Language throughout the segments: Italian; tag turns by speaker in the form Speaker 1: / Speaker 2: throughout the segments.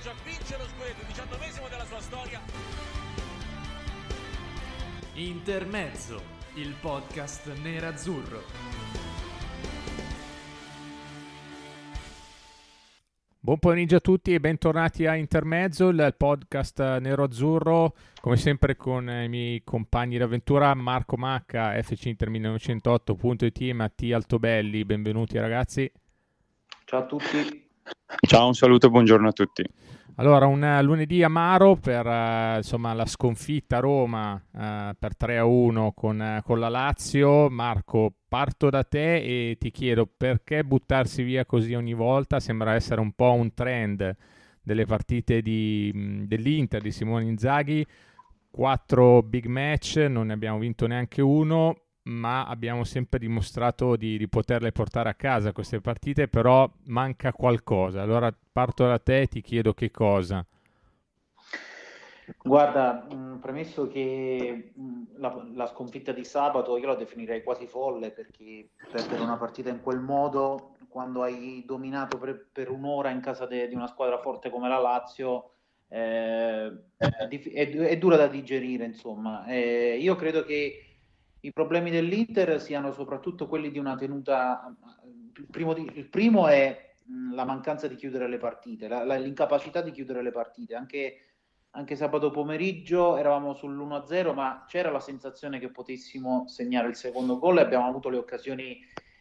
Speaker 1: viaggio a vincere lo scudetto, diciannovesimo della sua storia.
Speaker 2: Intermezzo, il podcast nerazzurro.
Speaker 3: Buon pomeriggio a tutti e bentornati a Intermezzo, il podcast nero-azzurro, come sempre con i miei compagni d'avventura Marco Macca, FC Inter 1908.it e Mattia Altobelli. Benvenuti ragazzi.
Speaker 4: Ciao a tutti.
Speaker 5: Ciao, un saluto e buongiorno a tutti.
Speaker 3: Allora, un eh, lunedì amaro per uh, insomma, la sconfitta a Roma uh, per 3-1 con, con la Lazio. Marco, parto da te e ti chiedo perché buttarsi via così ogni volta? Sembra essere un po' un trend delle partite di, dell'Inter di Simone Inzaghi. Quattro big match, non ne abbiamo vinto neanche uno ma abbiamo sempre dimostrato di, di, poterle portare a casa queste partite, però manca qualcosa. Allora parto da te e ti chiedo che cosa.
Speaker 4: Guarda, mh, premesso che mh, la, la, sconfitta di sabato io la definirei quasi folle perché perdere una partita in quel modo, quando hai dominato per, per un'ora in casa de, di una squadra forte come la Lazio, eh, è, è, è, dura da digerire. Insomma, eh, io credo che i problemi dell'Inter siano soprattutto quelli di una tenuta. Il primo, di, il primo è la mancanza di chiudere le partite, la, la, l'incapacità di chiudere le partite. Anche, anche sabato pomeriggio eravamo sull'1-0, ma c'era la sensazione che potessimo segnare il secondo gol e abbiamo avuto le occasioni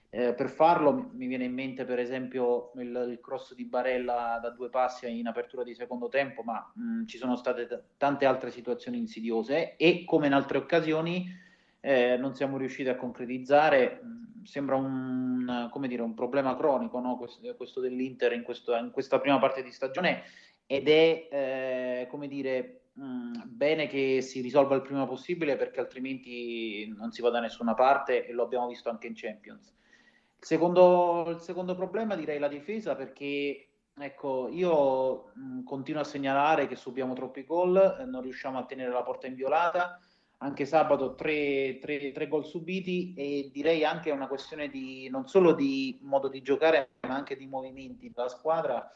Speaker 4: eh, per farlo. Mi viene in mente, per esempio, il, il, cross di Barella da due passi in apertura di secondo tempo, ma mh, ci sono state t- tante altre situazioni insidiose e come in altre occasioni eh, non siamo riusciti a concretizzare. Mm, sembra un, dire, un problema cronico no? questo, questo, dell'Inter in, questo, in, questa prima parte di stagione ed è eh, come dire mh, mm, bene che si risolva il prima possibile perché altrimenti non si va da nessuna parte e lo abbiamo visto anche in Champions. Il secondo, il secondo problema direi la difesa perché ecco io mh, mm, continuo a segnalare che subiamo troppi gol, non riusciamo a tenere la porta inviolata anche sabato tre, tre, tre, gol subiti e direi anche una questione di non solo di modo di giocare ma anche di movimenti della squadra.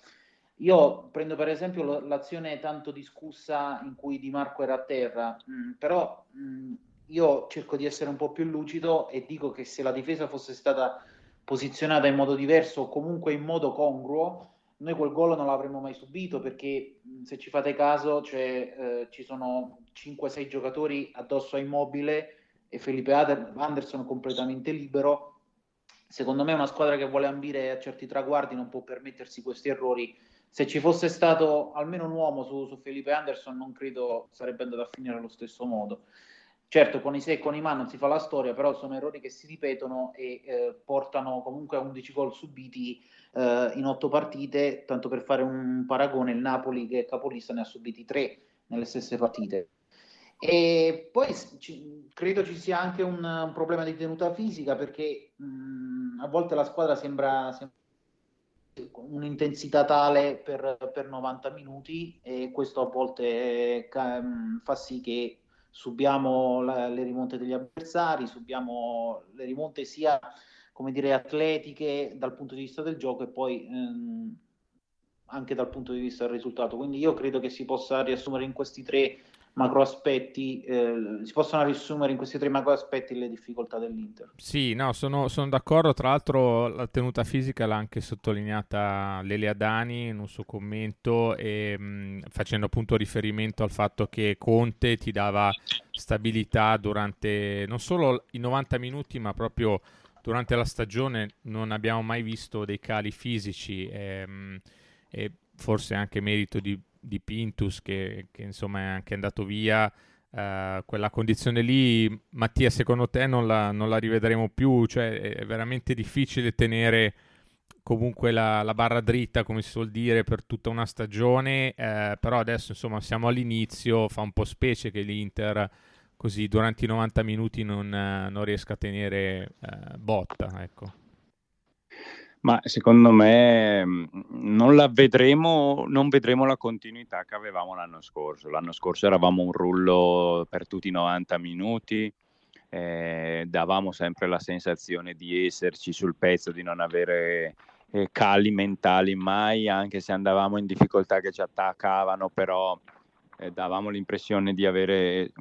Speaker 4: Io prendo per esempio l'azione tanto discussa in cui Di Marco era a terra, mm, però mm, io cerco di essere un po' più lucido e dico che se la difesa fosse stata posizionata in modo diverso o comunque in modo congruo, noi quel gol non l'avremmo mai subito perché se ci fate caso cioè, eh, ci sono 5-6 giocatori addosso a Immobile e Felipe Anderson completamente libero. Secondo me una squadra che vuole ambire a certi traguardi non può permettersi questi errori. Se ci fosse stato almeno un uomo su, su Felipe Anderson non credo sarebbe andato a finire allo stesso modo. Certo, con i se e con i ma non si fa la storia, però sono errori che si ripetono e eh, portano comunque a 11 gol subiti eh, in 8 partite. Tanto per fare un paragone, il Napoli che è capolista ne ha subiti 3 nelle stesse partite. E poi ci, credo ci sia anche un, un, problema di tenuta fisica perché mh, a volte la squadra sembra, sembra un'intensità tale per, per, 90 minuti e questo a volte ca- fa sì che subiamo la, le rimonte degli avversari, subiamo le rimonte sia come dire atletiche dal punto di vista del gioco e poi ehm, anche dal punto di vista del risultato. Quindi io credo che si possa riassumere in questi tre macro aspetti, eh, si possono riassumere in questi tre macro aspetti le difficoltà dell'Inter.
Speaker 3: Sì, no, sono, sono d'accordo. Tra l'altro, la tenuta fisica l'ha anche sottolineata Lelia Dani in un suo commento, e, mh, facendo appunto riferimento al fatto che Conte ti dava stabilità durante non solo i 90 minuti, ma proprio durante la stagione. Non abbiamo mai visto dei cali fisici. E, mh, e forse anche merito di di Pintus che, che, insomma è anche andato via. Uh, quella condizione lì, Mattia, secondo te non la, non la, rivedremo più? Cioè, è veramente difficile tenere comunque la, la, barra dritta, come si suol dire, per tutta una stagione. Uh, però adesso, insomma, siamo all'inizio. Fa un po' specie che l'Inter così durante i 90 minuti non, non riesca a tenere botta. Ecco.
Speaker 5: Ma secondo me mm, non la vedremo, non vedremo la continuità che avevamo l'anno scorso. L'anno scorso eravamo un rullo per tutti i 90 minuti, eh, davamo sempre la sensazione di esserci sul pezzo, di non avere eh, cali mentali mai, anche se andavamo in difficoltà che ci attaccavano, però eh, davamo l'impressione di avere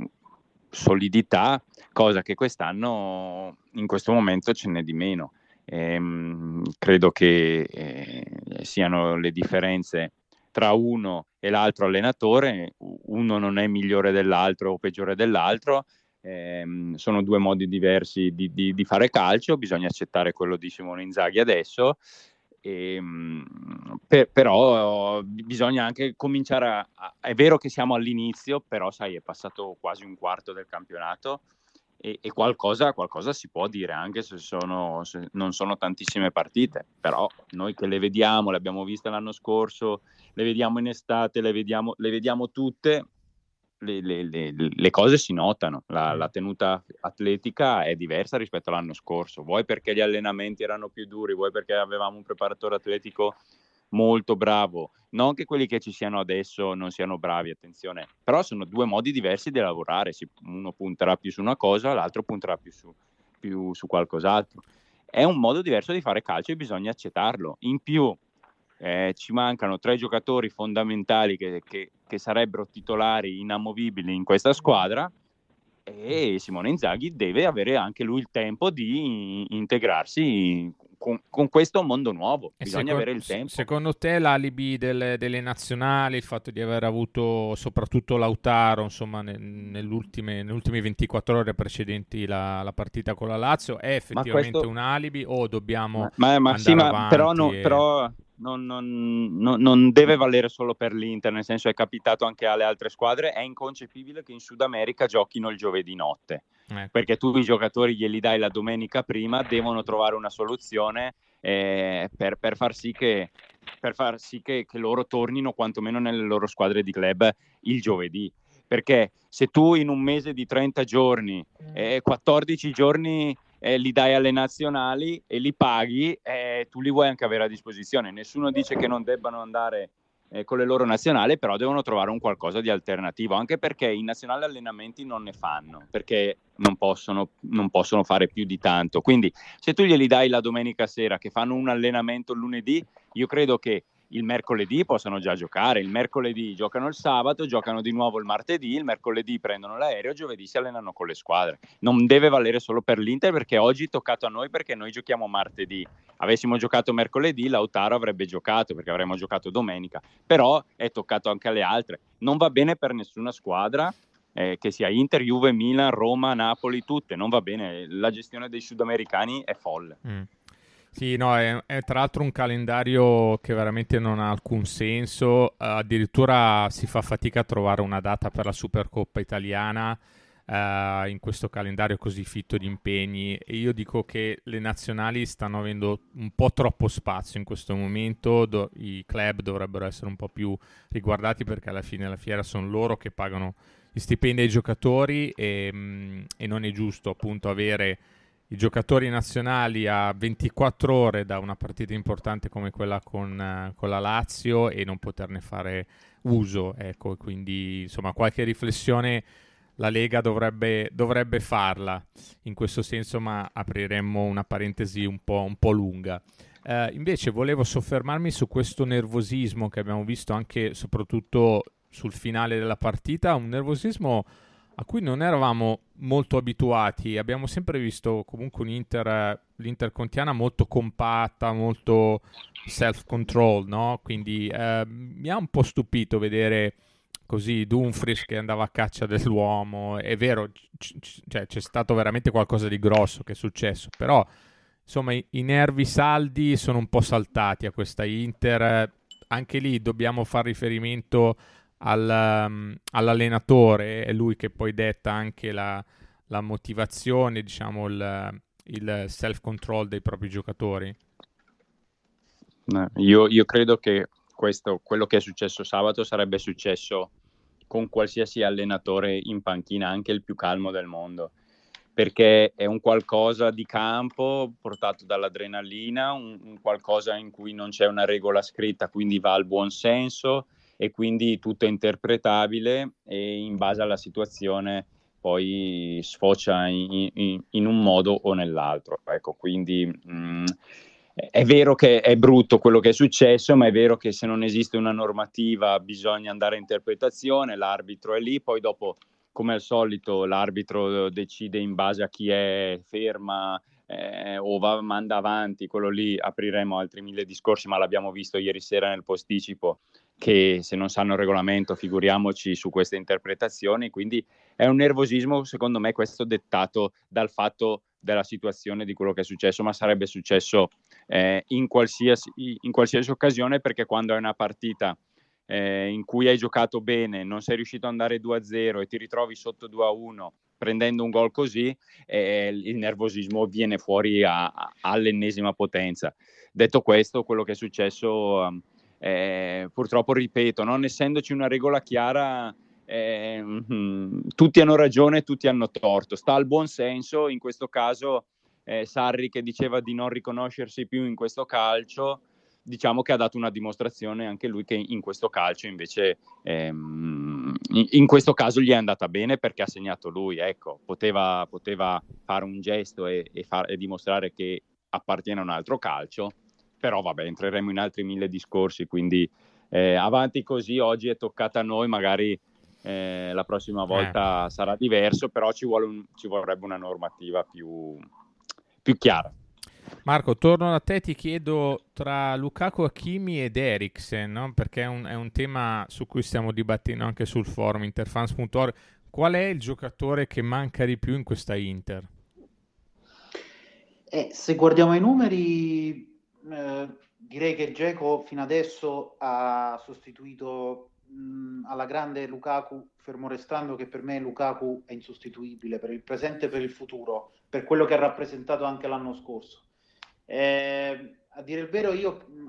Speaker 5: solidità, cosa che quest'anno in questo momento ce n'è di meno. Ehm, credo che eh, siano le differenze tra uno e l'altro allenatore, uno non è migliore dell'altro o peggiore dell'altro, ehm, sono due modi diversi di, di, di, fare calcio, bisogna accettare quello di Simone Inzaghi adesso, ehm, per, però bisogna anche cominciare a, a, È vero che siamo all'inizio, però sai, è passato quasi un quarto del campionato e, e qualcosa, qualcosa, si può dire, anche se, sono, se non sono tantissime partite, però noi che le vediamo, le abbiamo viste l'anno scorso, le vediamo in estate, le vediamo, le vediamo tutte, le, le, le, le, cose si notano, la, la, tenuta atletica è diversa rispetto all'anno scorso, vuoi perché gli allenamenti erano più duri, vuoi perché avevamo un preparatore atletico molto bravo, non che quelli che ci siano adesso non siano bravi, attenzione, però sono due modi diversi di lavorare, uno punterà più su una cosa, l'altro punterà più su, più su qualcos'altro. È un modo diverso di fare calcio e bisogna accettarlo. In più, eh, ci mancano tre giocatori fondamentali che, che, che, sarebbero titolari inamovibili in questa squadra e Simone Inzaghi deve avere anche lui il tempo di integrarsi con, con questo mondo nuovo. Bisogna secondo, avere il tempo.
Speaker 3: Secondo te l'alibi delle, delle, nazionali, il fatto di aver avuto soprattutto Lautaro insomma, nelle ultime 24 ore precedenti la, la, partita con la Lazio è effettivamente questo... un alibi o dobbiamo...
Speaker 5: Ma, ma, sì, ma però, no, e... però non, non, non, deve valere solo per l'Inter, nel senso è capitato anche alle altre squadre, è inconcepibile che in Sud America giochino il giovedì notte, ecco. perché tu i giocatori glieli dai la domenica prima, devono trovare una soluzione eh, per, per, far sì, che, per far sì che, che loro tornino quantomeno nelle loro squadre di club il giovedì perché se tu in un mese di 30 giorni, eh, 14 giorni eh, li dai alle nazionali e li paghi, eh, tu li vuoi anche avere a disposizione. Nessuno dice che non debbano andare eh, con le loro nazionali, però devono trovare un qualcosa di alternativo, anche perché i nazionali allenamenti non ne fanno, perché non possono, non possono fare più di tanto. Quindi se tu glieli dai la domenica sera che fanno un allenamento lunedì, io credo che il mercoledì possono già giocare, il mercoledì giocano il sabato, giocano di nuovo il martedì, il mercoledì prendono l'aereo, giovedì si allenano con le squadre. Non deve valere solo per l'Inter perché oggi è toccato a noi perché noi giochiamo martedì. Avessimo giocato mercoledì, Lautaro avrebbe giocato perché avremmo giocato domenica, però è toccato anche alle altre. Non va bene per nessuna squadra. Eh, che sia Inter, Juve, Milan, Roma, Napoli, tutte, non va bene. La gestione dei sudamericani è folle. Mm.
Speaker 3: Sì, no, è, è, tra l'altro un calendario che veramente non ha alcun senso, addirittura si fa fatica a trovare una data per la Supercoppa italiana uh, in questo calendario così fitto di impegni. E io dico che le nazionali stanno avendo un po' troppo spazio in questo momento, Do- i club dovrebbero essere un po' più riguardati perché alla fine della fiera sono loro che pagano gli stipendi ai giocatori e, mm, e non è giusto appunto avere i giocatori nazionali a 24 ore da una partita importante come quella con, uh, con la Lazio e non poterne fare uso. Ecco, quindi insomma qualche riflessione la Lega dovrebbe, dovrebbe farla in questo senso, ma apriremmo una parentesi un po', un po lunga. Uh, invece volevo soffermarmi su questo nervosismo che abbiamo visto anche soprattutto sul finale della partita, un nervosismo a cui non eravamo molto abituati. Abbiamo sempre visto comunque un'Inter, l'Inter Contiana molto compatta, molto self-control, no? Quindi eh, mi ha un po' stupito vedere così Dumfries che andava a caccia dell'uomo. È vero, c- c- cioè, c'è stato veramente qualcosa di grosso che è successo, però insomma i, i nervi saldi sono un po' saltati a questa Inter. Anche lì dobbiamo fare riferimento al, um, all'allenatore, è lui che poi detta anche la, la motivazione, diciamo il, il self-control dei propri giocatori?
Speaker 5: io, io, credo che questo, quello che è successo sabato sarebbe successo con qualsiasi allenatore in panchina, anche il più calmo del mondo, perché è un qualcosa di campo portato dall'adrenalina, un, un qualcosa in cui non c'è una regola scritta, quindi va al buon senso e quindi tutto è interpretabile e in base alla situazione poi sfocia in, in, in un modo o nell'altro. Ecco, quindi mh, mm, è vero che è brutto quello che è successo, ma è vero che se non esiste una normativa bisogna andare a interpretazione, l'arbitro è lì, poi dopo, come al solito, l'arbitro decide in base a chi è ferma eh, o va, manda avanti, quello lì apriremo altri mille discorsi, ma l'abbiamo visto ieri sera nel posticipo che se non sanno il regolamento figuriamoci su queste interpretazioni, quindi è un nervosismo secondo me questo dettato dal fatto della situazione di quello che è successo, ma sarebbe successo eh, in, qualsiasi, in, qualsiasi, occasione perché quando è una partita eh, in cui hai giocato bene, non sei riuscito ad andare 2-0 e ti ritrovi sotto 2-1 prendendo un gol così, eh, il nervosismo viene fuori a, a, all'ennesima potenza. Detto questo, quello che è successo, eh, purtroppo ripeto, non essendoci una regola chiara, eh, tutti hanno ragione, tutti hanno torto. Sta al buon senso, in questo caso eh, Sarri che diceva di non riconoscersi più in questo calcio, diciamo che ha dato una dimostrazione anche lui che in questo calcio invece ehm, in, questo caso gli è andata bene perché ha segnato lui, ecco, poteva, poteva fare un gesto e, e, far, e dimostrare che appartiene a un altro calcio, però vabbè, entreremo in altri mille discorsi, quindi eh, avanti così, oggi è toccata a noi, magari eh, la prossima volta eh. sarà diverso, però ci, un, ci vorrebbe una normativa più, più, chiara.
Speaker 3: Marco, torno da te, ti chiedo tra Lukaku, Hakimi ed Eriksen, no? perché è un, è un, tema su cui stiamo dibattendo anche sul forum interfans.org, qual è il giocatore che manca di più in questa Inter?
Speaker 4: Eh, se guardiamo i numeri, eh, direi che Geco fino adesso ha sostituito mh, alla grande Lukaku, fermo restando che per me Lukaku è insostituibile per il presente e per il futuro, per quello che ha rappresentato anche l'anno scorso. Eh, a dire il vero, io mh,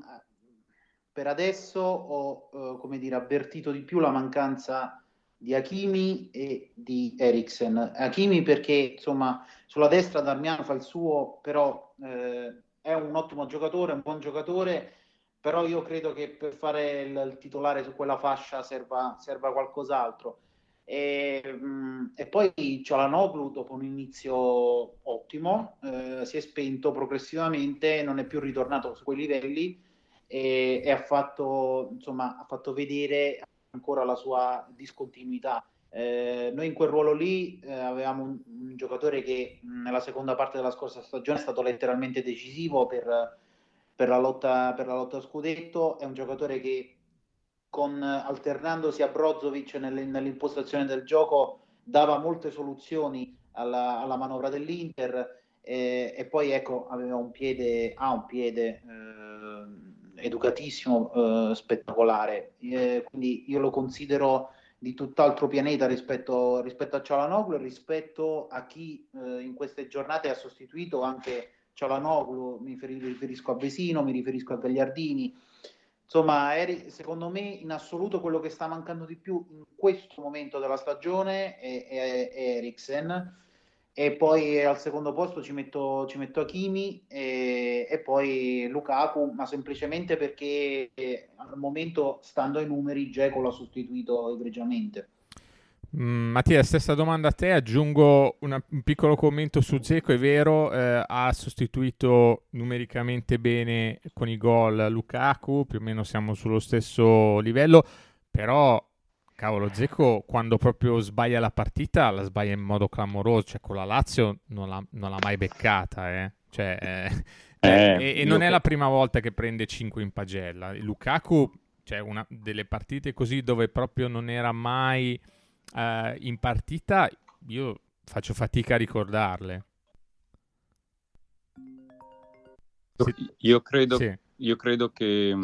Speaker 4: per adesso ho eh, dire, avvertito di più la mancanza di Hakimi e di Eriksen. Hakimi perché insomma sulla destra Darmiano fa il suo, però eh, è un ottimo giocatore, un buon giocatore però io credo che per fare il, titolare su quella fascia serva, serva qualcos'altro. E, mm, e poi Cialanoglu dopo un inizio ottimo eh, si è spento progressivamente, non è più ritornato su quei livelli e, e ha, fatto, insomma, ha fatto vedere ancora la sua discontinuità. Eh, noi in quel ruolo lì eh, avevamo un, un, giocatore che nella seconda parte della scorsa stagione è stato letteralmente decisivo per, per la lotta, per la lotta a scudetto. È un giocatore che con, alternandosi a Brozovic nelle, nell'impostazione del gioco dava molte soluzioni alla, alla manovra dell'Inter eh, e poi ecco aveva un piede, ha un piede eh, educatissimo, eh, spettacolare. Quindi io lo considero di tutt'altro pianeta rispetto, rispetto a Cialanoglu e rispetto a chi eh, in queste giornate ha sostituito anche Cialanoglu, mi riferisco a Vesino, mi riferisco a Gagliardini. Insomma, eri, secondo me in assoluto quello che sta mancando di più in questo momento della stagione è, è, è Eriksen e poi al secondo posto ci metto, ci metto Hakimi e, e, poi Lukaku, ma semplicemente perché al momento, stando ai numeri, Geco l'ha sostituito egregiamente.
Speaker 3: Mm, Mattia, stessa domanda a te, aggiungo una, un piccolo commento su Zeco, è vero, eh, ha sostituito numericamente bene con i gol Lukaku, più o meno siamo sullo stesso livello, però cavolo, Zeco quando proprio sbaglia la partita la sbaglia in modo clamoroso, cioè con la Lazio non l'ha, non l'ha mai beccata, eh. Cioè, eh, eh, e, e non è la prima volta che prende 5 in pagella. Lukaku, cioè una delle partite così dove proprio non era mai uh, in partita io faccio fatica a ricordarle.
Speaker 5: Io credo, sì. io credo che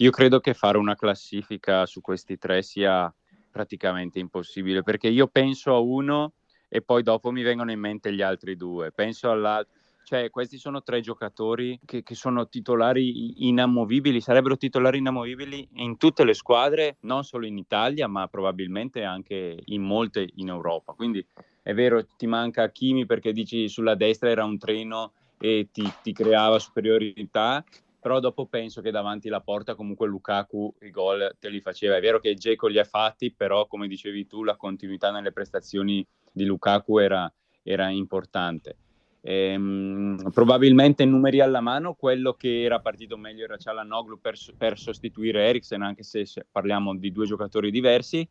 Speaker 5: io credo che fare una classifica su questi tre sia praticamente impossibile perché io penso a uno e poi dopo mi vengono in mente gli altri due. Penso all'altro cioè, questi sono tre giocatori che, che, sono titolari inamovibili, sarebbero titolari inamovibili in tutte le squadre, non solo in Italia, ma probabilmente anche in molte in Europa. Quindi è vero, ti manca Kimi perché dici sulla destra era un treno e ti, ti creava superiorità, però dopo penso che davanti alla porta comunque Lukaku i gol te li faceva. È vero che Geco li ha fatti, però come dicevi tu la continuità nelle prestazioni di Lukaku era, era importante. Ehm, probabilmente numeri alla mano, quello che era partito meglio era Cialanoglu per, per sostituire Eriksen, anche se, parliamo di due giocatori diversi,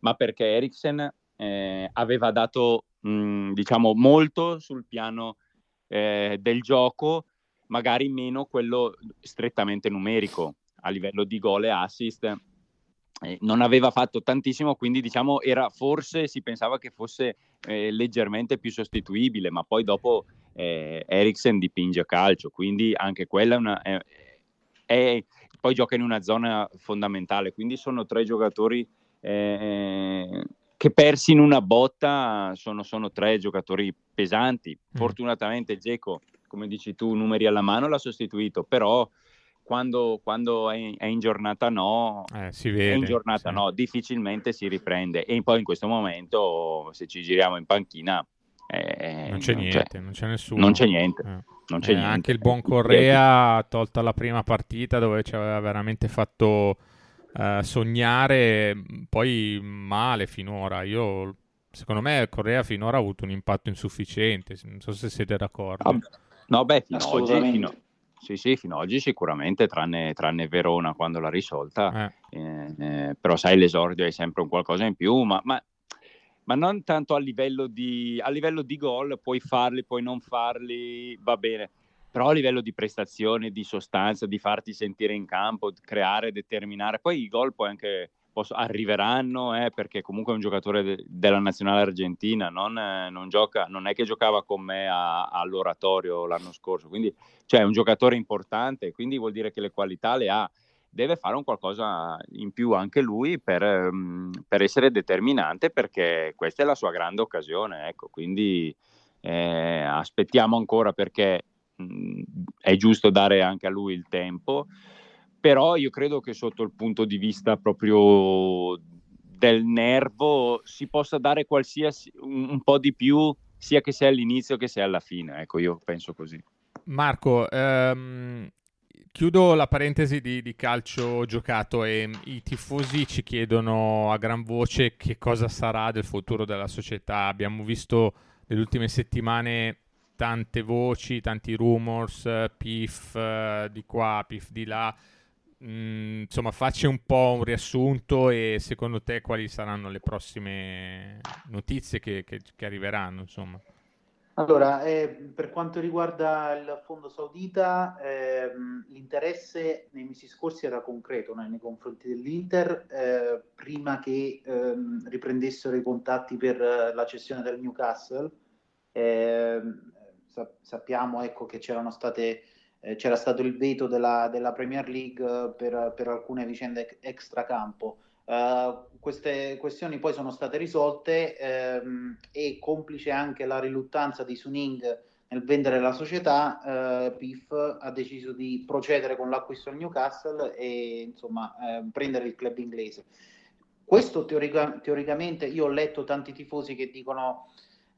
Speaker 5: ma perché Eriksen eh, aveva dato mh, diciamo molto sul piano eh, del gioco, magari meno quello strettamente numerico a livello di gol e assist. Eh, non aveva fatto tantissimo, quindi diciamo era forse si pensava che fosse eh, leggermente più sostituibile, ma poi dopo eh, Eriksen dipinge calcio, quindi anche quella è una, è, è, poi gioca in una zona fondamentale, quindi sono tre giocatori eh, che persi in una botta sono, sono tre giocatori pesanti. Mm. Fortunatamente Geco, come dici tu, numeri alla mano l'ha sostituito, però quando, quando è, è, in giornata no,
Speaker 3: eh, si vede,
Speaker 5: in giornata sì. no, difficilmente si riprende. E poi in questo momento, se ci giriamo in panchina,
Speaker 3: eh, non c'è non niente, c'è, non c'è nessuno.
Speaker 5: Non c'è niente. Eh. Non c'è
Speaker 3: eh,
Speaker 5: niente.
Speaker 3: Anche il buon Correa, tolta la prima partita dove ci aveva veramente fatto uh, sognare poi male finora. Io, secondo me, Correa finora ha avuto un impatto insufficiente. Non so se siete d'accordo.
Speaker 5: Ah, no, beh, fino ad oggi, fino, sì, sì, fino ad oggi sicuramente, tranne, tranne Verona quando l'ha risolta. Eh. Eh, eh, però sai, l'esordio è sempre un qualcosa in più, ma, ma, ma non tanto a livello, di, a livello di gol, puoi farli, puoi non farli, va bene però a livello di prestazione, di sostanza, di farti sentire in campo, creare, determinare, poi i gol poi anche posso, arriveranno, eh, perché comunque è un giocatore de, della nazionale argentina, non, eh, non, gioca, non, è che giocava con me a, all'oratorio l'anno scorso, quindi cioè, è un giocatore importante, quindi vuol dire che le qualità le ha, deve fare un qualcosa in più anche lui per, um, per essere determinante, perché questa è la sua grande occasione, ecco, quindi eh, aspettiamo ancora perché è giusto dare anche a lui il tempo, però io credo che sotto il punto di vista proprio del nervo si possa dare qualsiasi un, un po' di più sia che sia all'inizio che sia alla fine, ecco io penso così.
Speaker 3: Marco, ehm, chiudo la parentesi di, di, calcio giocato e i tifosi ci chiedono a gran voce che cosa sarà del futuro della società. Abbiamo visto nelle ultime settimane tante voci, tanti rumors, PIF eh, di qua, PIF di là. Mm, insomma, facci un po' un riassunto e secondo te quali saranno le prossime notizie che, che, che arriveranno? Insomma.
Speaker 4: Allora, eh, per quanto riguarda il fondo saudita, eh, l'interesse nei mesi scorsi era concreto né, nei confronti dell'Inter, eh, prima che ehm, riprendessero i contatti per la cessione del Newcastle. Ehm, sappiamo ecco, che state, eh, c'era stato il veto della, della Premier League per, per, alcune vicende extracampo. Uh, queste questioni poi sono state risolte ehm, e complice anche la riluttanza di Suning nel vendere la società, eh, PIF ha deciso di procedere con l'acquisto al Newcastle e insomma eh, prendere il club inglese. Questo teorica- teoricamente io ho letto tanti tifosi che dicono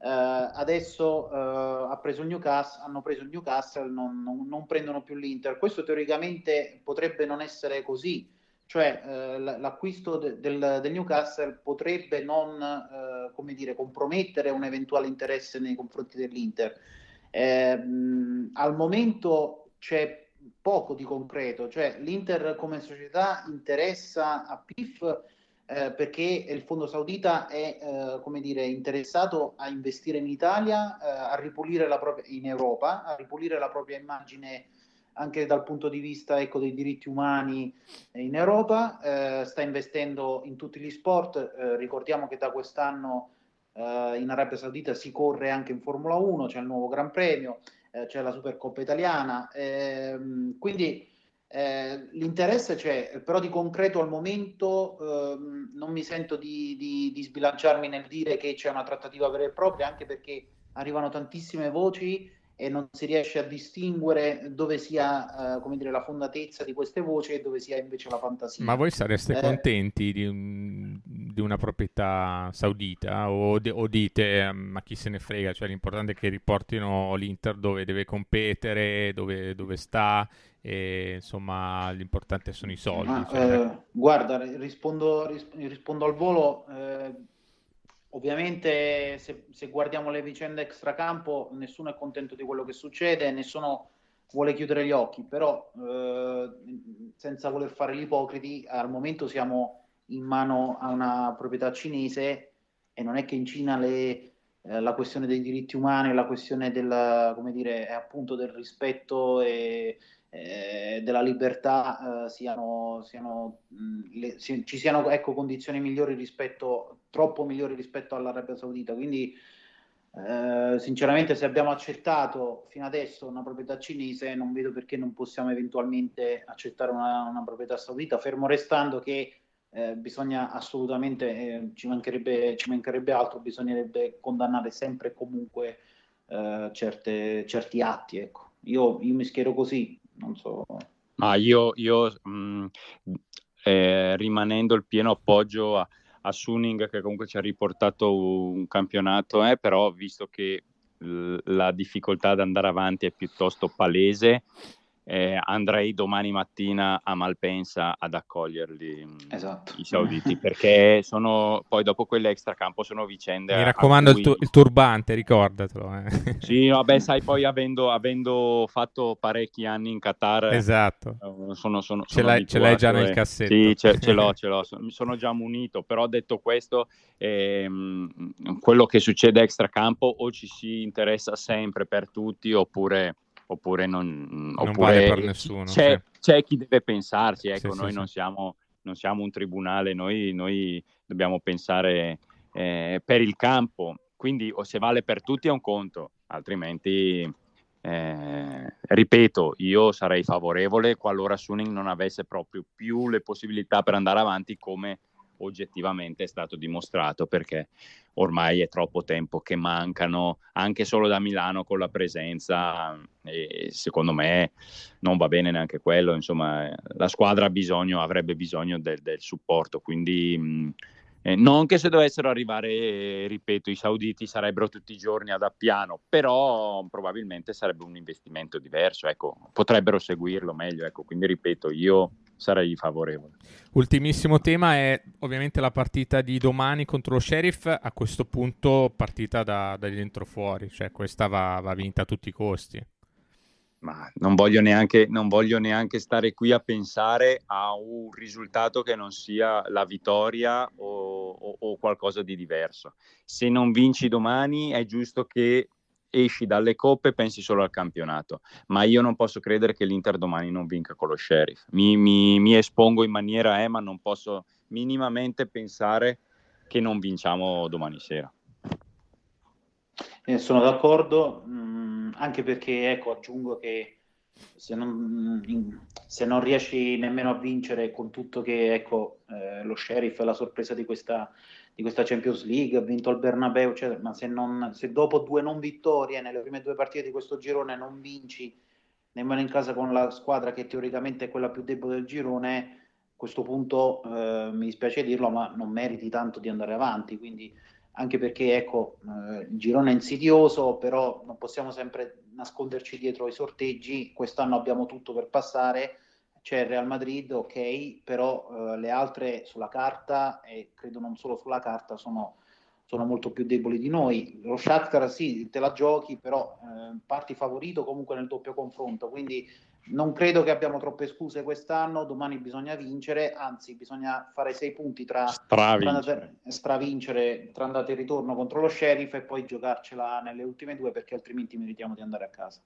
Speaker 4: Uh, adesso uh, ha preso il Newcastle, hanno preso il Newcastle, non, non, non, prendono più l'Inter. Questo teoricamente potrebbe non essere così, cioè uh, l'acquisto de, del, del, Newcastle potrebbe non dire, compromettere un eventuale interesse nei confronti dell'Inter. Eh, mh, al momento c'è poco di concreto, cioè l'Inter come società interessa a PIF eh, perché il fondo saudita è eh, come dire, interessato a investire in Italia, eh, a ripulire la propria, in Europa, a ripulire la propria immagine anche dal punto di vista ecco, dei diritti umani in Europa, eh, sta investendo in tutti gli sport, eh, ricordiamo che da quest'anno in Arabia Saudita si corre anche in Formula 1, c'è il nuovo Gran Premio, c'è la Supercoppa italiana, ehm, quindi eh, l'interesse c'è, però di concreto al momento ehm, non mi sento di, di, di, sbilanciarmi nel dire che c'è una trattativa vera e propria, anche perché arrivano tantissime voci e non si riesce a distinguere dove sia eh, dire, la fondatezza di queste voci e dove sia invece la fantasia.
Speaker 3: Ma voi sareste eh, contenti di, un, di, una proprietà saudita o, de, o, dite ma chi se ne frega, cioè l'importante è che riportino l'Inter dove deve competere, dove, dove sta e insomma l'importante sono i soldi.
Speaker 4: Ma, cioè... eh, guarda, rispondo, rispondo, al volo. Ovviamente se, se, guardiamo le vicende extracampo nessuno è contento di quello che succede, nessuno vuole chiudere gli occhi, però eh, senza voler fare l'ipocriti, al momento siamo in mano a una proprietà cinese e non è che in Cina le, eh, la questione dei diritti umani, la questione del, dire, del rispetto e, eh, della libertà eh, siano, siano mh, le, si, ci siano ecco, condizioni migliori rispetto, troppo migliori rispetto all'Arabia Saudita. Quindi eh, sinceramente se abbiamo accettato fino adesso una proprietà cinese non vedo perché non possiamo eventualmente accettare una, una proprietà saudita, fermo restando che eh, bisogna assolutamente, eh, ci, mancherebbe, ci, mancherebbe, altro, bisognerebbe condannare sempre e comunque certe, certi atti. Ecco. Io, io, mi schiero così, non so.
Speaker 5: Ma io, io mh, mm, eh, rimanendo il pieno appoggio a, a Suning che comunque ci ha riportato un campionato, eh, però visto che l- la difficoltà ad andare avanti è piuttosto palese, eh, andrei domani mattina a Malpensa ad accoglierli mm,
Speaker 4: esatto.
Speaker 5: i sauditi perché sono poi dopo quelle extracampo sono vicende
Speaker 3: mi raccomando cui... il, tu- il, turbante ricordatelo eh.
Speaker 5: sì vabbè sai poi avendo, avendo, fatto parecchi anni in Qatar
Speaker 3: esatto
Speaker 5: eh, sono, sono,
Speaker 3: ce, l'hai, ce, l'hai, già nel cassetto
Speaker 5: sì ce, ce l'ho ce l'ho mi sono già munito però detto questo ehm, quello che succede extracampo o ci si interessa sempre per tutti oppure oppure non,
Speaker 3: non oppure vale per nessuno.
Speaker 5: C'è, sì. c'è, chi deve pensarci, ecco, sì, noi sì, non, siamo, non, Siamo, un tribunale, noi, noi dobbiamo pensare eh, per il campo, quindi o se vale per tutti è un conto, altrimenti... Eh, ripeto, io sarei favorevole qualora Suning non avesse proprio più le possibilità per andare avanti come oggettivamente è stato dimostrato perché ormai è troppo tempo che mancano anche solo da Milano con la presenza e secondo me non va bene neanche quello insomma la squadra bisogno, avrebbe bisogno del, del supporto quindi mh, eh, non che se dovessero arrivare, eh, ripeto, i sauditi sarebbero tutti i giorni ad Appiano, però probabilmente sarebbe un investimento diverso, ecco, potrebbero seguirlo meglio, ecco, quindi ripeto, io sarei favorevole.
Speaker 3: Ultimissimo tema è ovviamente la partita di domani contro lo Sheriff, a questo punto partita da, da dentro fuori, cioè questa va, va vinta a tutti i costi
Speaker 5: ma non voglio, neanche, non voglio neanche stare qui a pensare a un risultato che non sia la vittoria o, o, o, qualcosa di diverso. Se non vinci domani è giusto che esci dalle coppe e pensi solo al campionato, ma io non posso credere che l'Inter domani non vinca con lo Sheriff. Mi, mi, mi espongo in maniera eh, ma non posso minimamente pensare che non vinciamo domani sera.
Speaker 4: Eh, sono d'accordo. Mm anche perché ecco, aggiungo che se non, se non, riesci nemmeno a vincere con tutto che ecco, eh, lo sheriff è la sorpresa di questa, di questa Champions League, ha vinto il Bernabeu, eccetera, ma se, non, se dopo due non vittorie nelle prime due partite di questo girone non vinci nemmeno in casa con la squadra che teoricamente è quella più debole del girone, a questo punto eh, mi dispiace dirlo, ma non meriti tanto di andare avanti. Quindi anche perché ecco, eh, il girone è insidioso, però non possiamo sempre nasconderci dietro i sorteggi, quest'anno abbiamo tutto per passare, c'è il Real Madrid, ok, però eh, le altre sulla carta, e credo non solo sulla carta, sono, sono molto più deboli di noi. Lo Shakhtar sì, te la giochi, però eh, parti favorito comunque nel doppio confronto, quindi non credo che abbiamo troppe scuse quest'anno, domani bisogna vincere, anzi bisogna fare sei punti tra stravincere. Tra, stravincere tra andata e ritorno contro lo Sheriff e poi giocarcela nelle ultime due perché altrimenti meritiamo di andare a casa.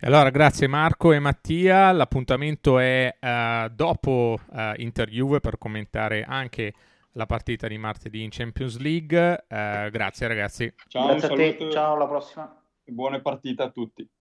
Speaker 3: Allora, grazie Marco e Mattia. L'appuntamento è uh, dopo uh, Inter Juve per commentare anche la partita di martedì in Champions League. Uh, grazie ragazzi.
Speaker 4: Ciao, grazie a te. Ciao, alla prossima.
Speaker 5: Buone partite a tutti.